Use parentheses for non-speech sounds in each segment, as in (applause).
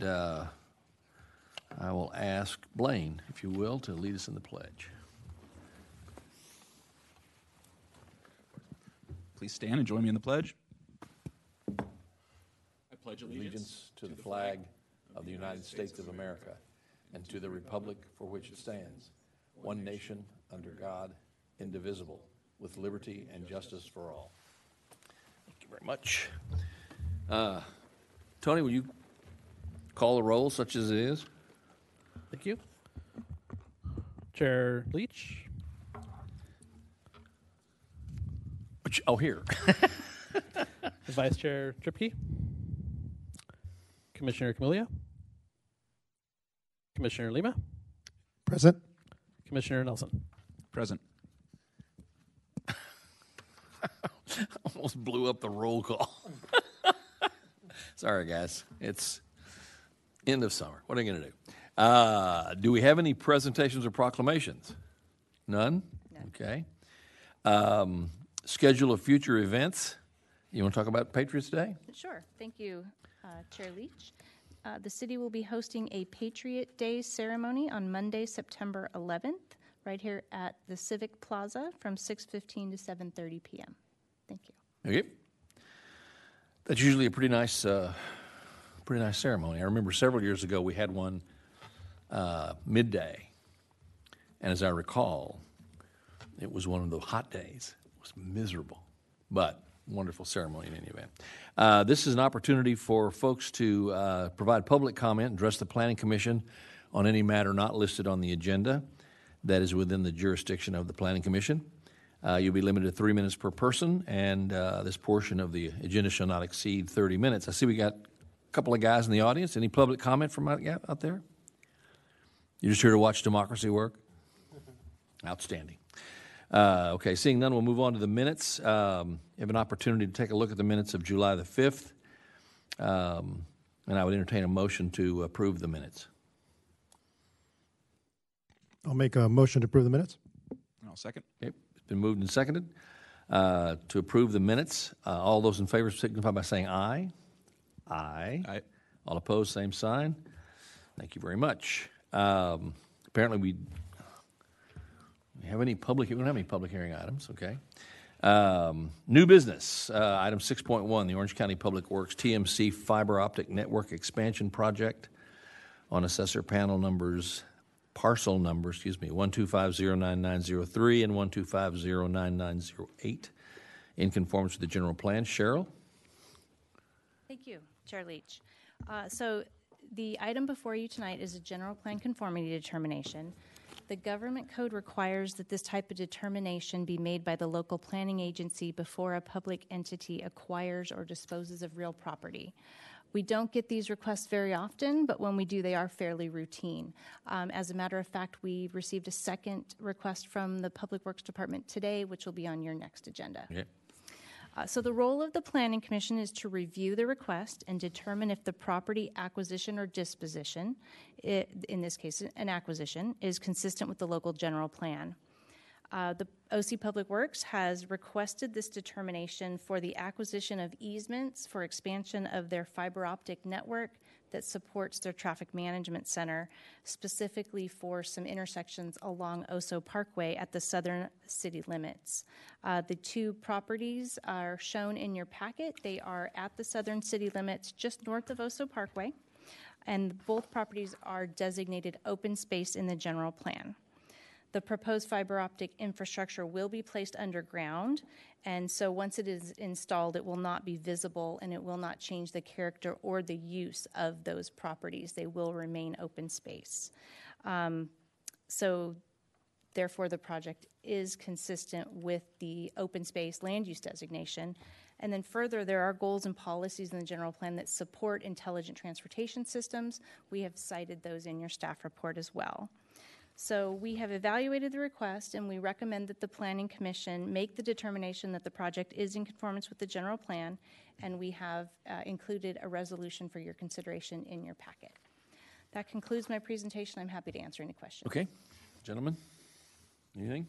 uh, I will ask Blaine, if you will, to lead us in the pledge. Please stand and join me in the pledge. I pledge Allegiance to the flag of the United States of America and to the republic for which it stands, one nation, under God, indivisible, with liberty and justice for all. Thank you very much. Uh, Tony, will you call the roll such as it is? Thank you. Chair Leach, Which- Oh, here. (laughs) Vice Chair Tripke, Commissioner Camellia, Commissioner Lima, Present. Commissioner Nelson. Present. (laughs) Almost blew up the roll call. (laughs) Sorry, guys. It's end of summer. What are you going to do? Uh, do we have any presentations or proclamations? None? Okay. Um, schedule of future events. You want to talk about Patriots Day? Sure. Thank you, uh, Chair Leach. Uh, The city will be hosting a Patriot Day ceremony on Monday, September 11th, right here at the Civic Plaza from 6:15 to 7:30 PM. Thank you. Okay. That's usually a pretty nice, uh, pretty nice ceremony. I remember several years ago we had one uh, midday, and as I recall, it was one of the hot days. It was miserable, but wonderful ceremony in any event. Uh, this is an opportunity for folks to uh, provide public comment and address the Planning Commission on any matter not listed on the agenda that is within the jurisdiction of the Planning Commission. Uh, you'll be limited to three minutes per person, and uh, this portion of the agenda shall not exceed 30 minutes. I see we got couple of guys in the audience. Any public comment from out, yeah, out there? You're just here to watch democracy work? (laughs) Outstanding. Uh, okay, seeing none, we'll move on to the minutes. Um, you have an opportunity to take a look at the minutes of July the 5th, um, and I would entertain a motion to approve the minutes. I'll make a motion to approve the minutes. I'll second. Okay, it's been moved and seconded uh, to approve the minutes. Uh, all those in favor signify by saying aye. Aye. Aye. All opposed, same sign. Thank you very much. Um, apparently, we, we have any public. We don't have any public hearing items. Okay. Um, new business. Uh, item six point one: the Orange County Public Works TMC fiber optic network expansion project on assessor panel numbers, parcel numbers, excuse me, 125099903 and 125099908, in conformance with the general plan. Cheryl? Thank you, Chair Leach. Uh, So the item before you tonight is a general plan conformity determination. The government code requires that this type of determination be made by the local planning agency before a public entity acquires or disposes of real property. We don't get these requests very often, but when we do, they are fairly routine. Um, As a matter of fact, we received a second request from the Public Works Department today, which will be on your next agenda. Uh, So the role of the Planning Commission is to review the request and determine if the property acquisition or disposition, i- in this case, an acquisition, is consistent with the local general plan. Uh, The OC Public Works has requested this determination for the acquisition of easements for expansion of their fiber optic network that supports their traffic management center, specifically for some intersections along Oso Parkway at the southern city limits. Uh, The two properties are shown in your packet. They are at the southern city limits, just north of Oso Parkway, and both properties are designated open space in the general plan. The proposed fiber optic infrastructure will be placed underground, and so once it is installed, it will not be visible and it will not change the character or the use of those properties. They will remain open space. Um, So therefore, the project is consistent with the open space land use designation. And then further, there are goals and policies in the general plan that support intelligent transportation systems. We have cited those in your staff report as well. So we have evaluated the request and we recommend that the Planning Commission make the determination that the project is in conformance with the general plan, and we have uh, included a resolution for your consideration in your packet. That concludes my presentation. I'm happy to answer any questions. Okay. Gentlemen? Anything?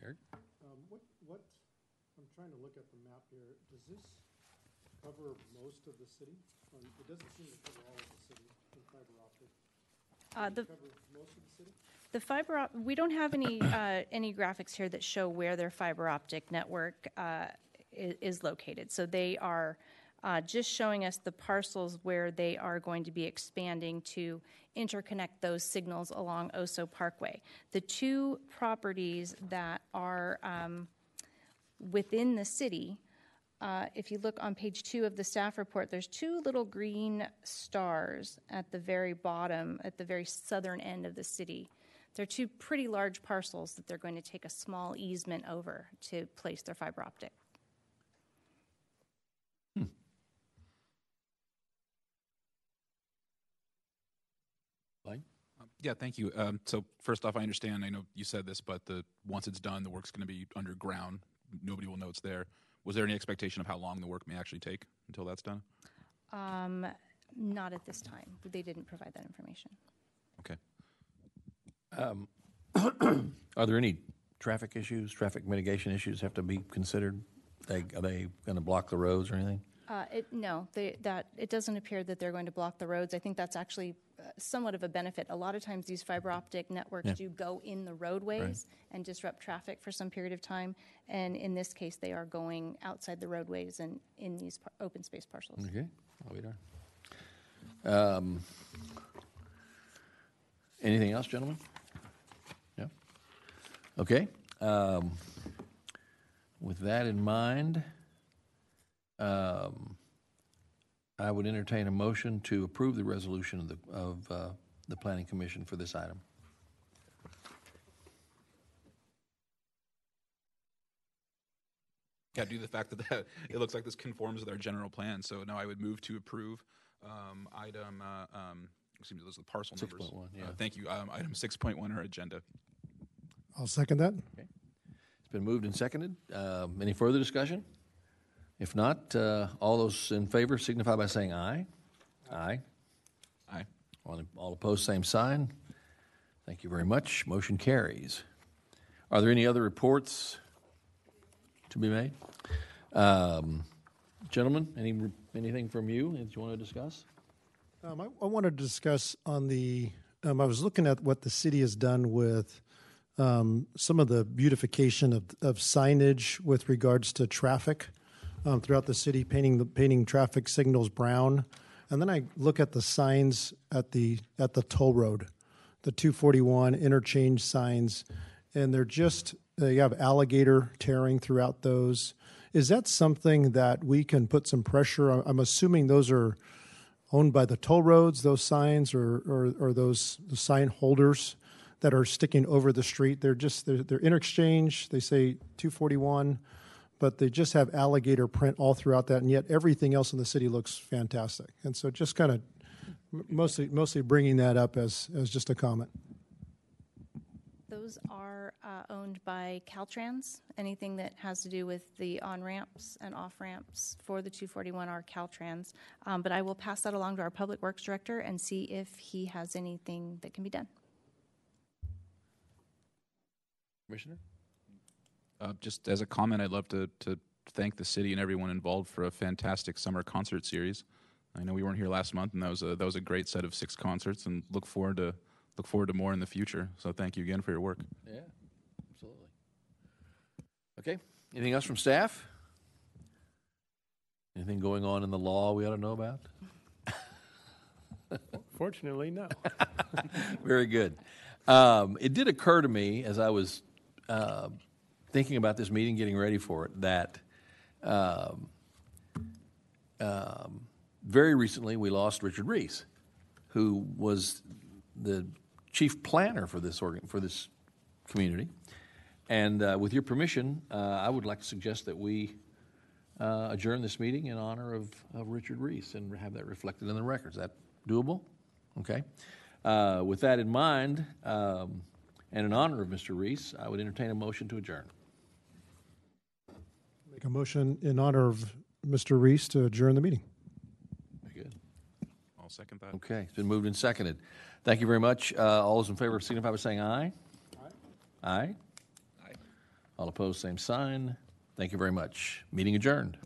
Derek? Um, what, what, I'm trying to look at the map here. Does this cover most of the city? It doesn't seem to cover all of the city in fiber optic. Uh, The the fiber, op- we don't have any, uh, any graphics here that show where their fiber optic network uh, i- is located. So they are uh, just showing us the parcels where they are going to be expanding to interconnect those signals along Oso Parkway. The two properties that are um, within the city, uh, if you look on page two of the staff report, there's two little green stars at the very bottom, at the very southern end of the city. They're two pretty large parcels that they're going to take a small easement over to place their fiber optic. Blaine? Um, Yeah, thank you. Um, so first off, I understand, I know you said this, but the, once it's done, the work's going to be underground. Nobody will know it's there. Was there any expectation of how long the work may actually take until that's done? Um, not at this time. They didn't provide that information. Okay. (coughs) Are there any traffic issues, traffic mitigation issues have to be considered? They, are they going to block the roads or anything? Uh, it, no, they, that, it doesn't appear that they're going to block the roads. I think that's actually uh, somewhat of a benefit. A lot of times these fiber optic networks Yeah. do go in the roadways and disrupt traffic for some period of time. And in this case, they are going outside the roadways and in these par- open space parcels. Okay, I'll be darned. Um, Anything else, gentlemen? Yeah? Okay. um, With that in mind, um, I would entertain a motion to approve the resolution of the, of uh, the Planning Commission for this item. Yeah, due to the fact that that, (laughs) it looks like this conforms with our general plan, so now I would move to approve um, item, uh, um, excuse me, those are the parcel numbers. 6.1, yeah. Uh, Thank you. Um, Item 6.1 on our agenda. I'll second that. It's been moved and seconded. Um, Any further discussion? If not, uh, all those in favor signify by saying aye. Aye. Aye. All all opposed, same sign. Thank you very much. Motion carries. Are there any other reports to be made? Um, Gentlemen, any, anything from you that you want to discuss? Um, I, I wanted to discuss on the. Um, I was looking at what the city has done with um, some of the beautification of, of signage with regards to traffic um, throughout the city, painting the painting traffic signals brown, and then I look at the signs at the at the toll road, the 241 interchange signs, and they're just uh, you have alligator tearing throughout those. Is that something that we can put some pressure? on? I'm assuming those are owned by the toll roads, those signs, or or, or those sign holders that are sticking over the street. They're just they're, they're interchange. They say 241, but they just have alligator print all throughout that, and yet everything else in the city looks fantastic. And so, just kind of mostly mostly bringing that up as as just a comment. Those are uh, owned by Caltrans. Anything that has to do with the on ramps and off ramps for the 241 are Caltrans. Um, but I will pass that along to our Public Works Director and see if he has anything that can be done. Commissioner? Uh, just as a comment, I'd love to, to thank the city and everyone involved for a fantastic summer concert series. I know we weren't here last month, and that was a that was a great set of six concerts, and look forward to look forward to more in the future. So thank you again for your work. Yeah, absolutely. Okay, anything else from staff? Anything going on in the law we ought to know about? (laughs) Fortunately, no. (laughs) Very good. Um, it did occur to me as I was uh, thinking about this meeting, getting ready for it, that um, um, very recently we lost Richard Reese, who was the chief planner for this organ, for this community. And uh, with your permission, uh, I would like to suggest that we uh, adjourn this meeting in honor of, of Richard Reese and have that reflected in the records. Is that doable? Okay. Uh, with that in mind, um, and in honor of Mr. Reese, I would entertain a motion to adjourn. Make a motion in honor of Mr. Reese to adjourn the meeting. Very good. I'll second that. Okay, it's been moved and seconded. Thank you very much. Uh, all those in favor of signify by saying aye. Aye. Aye. Aye. All opposed, same sign. Thank you very much. Meeting adjourned.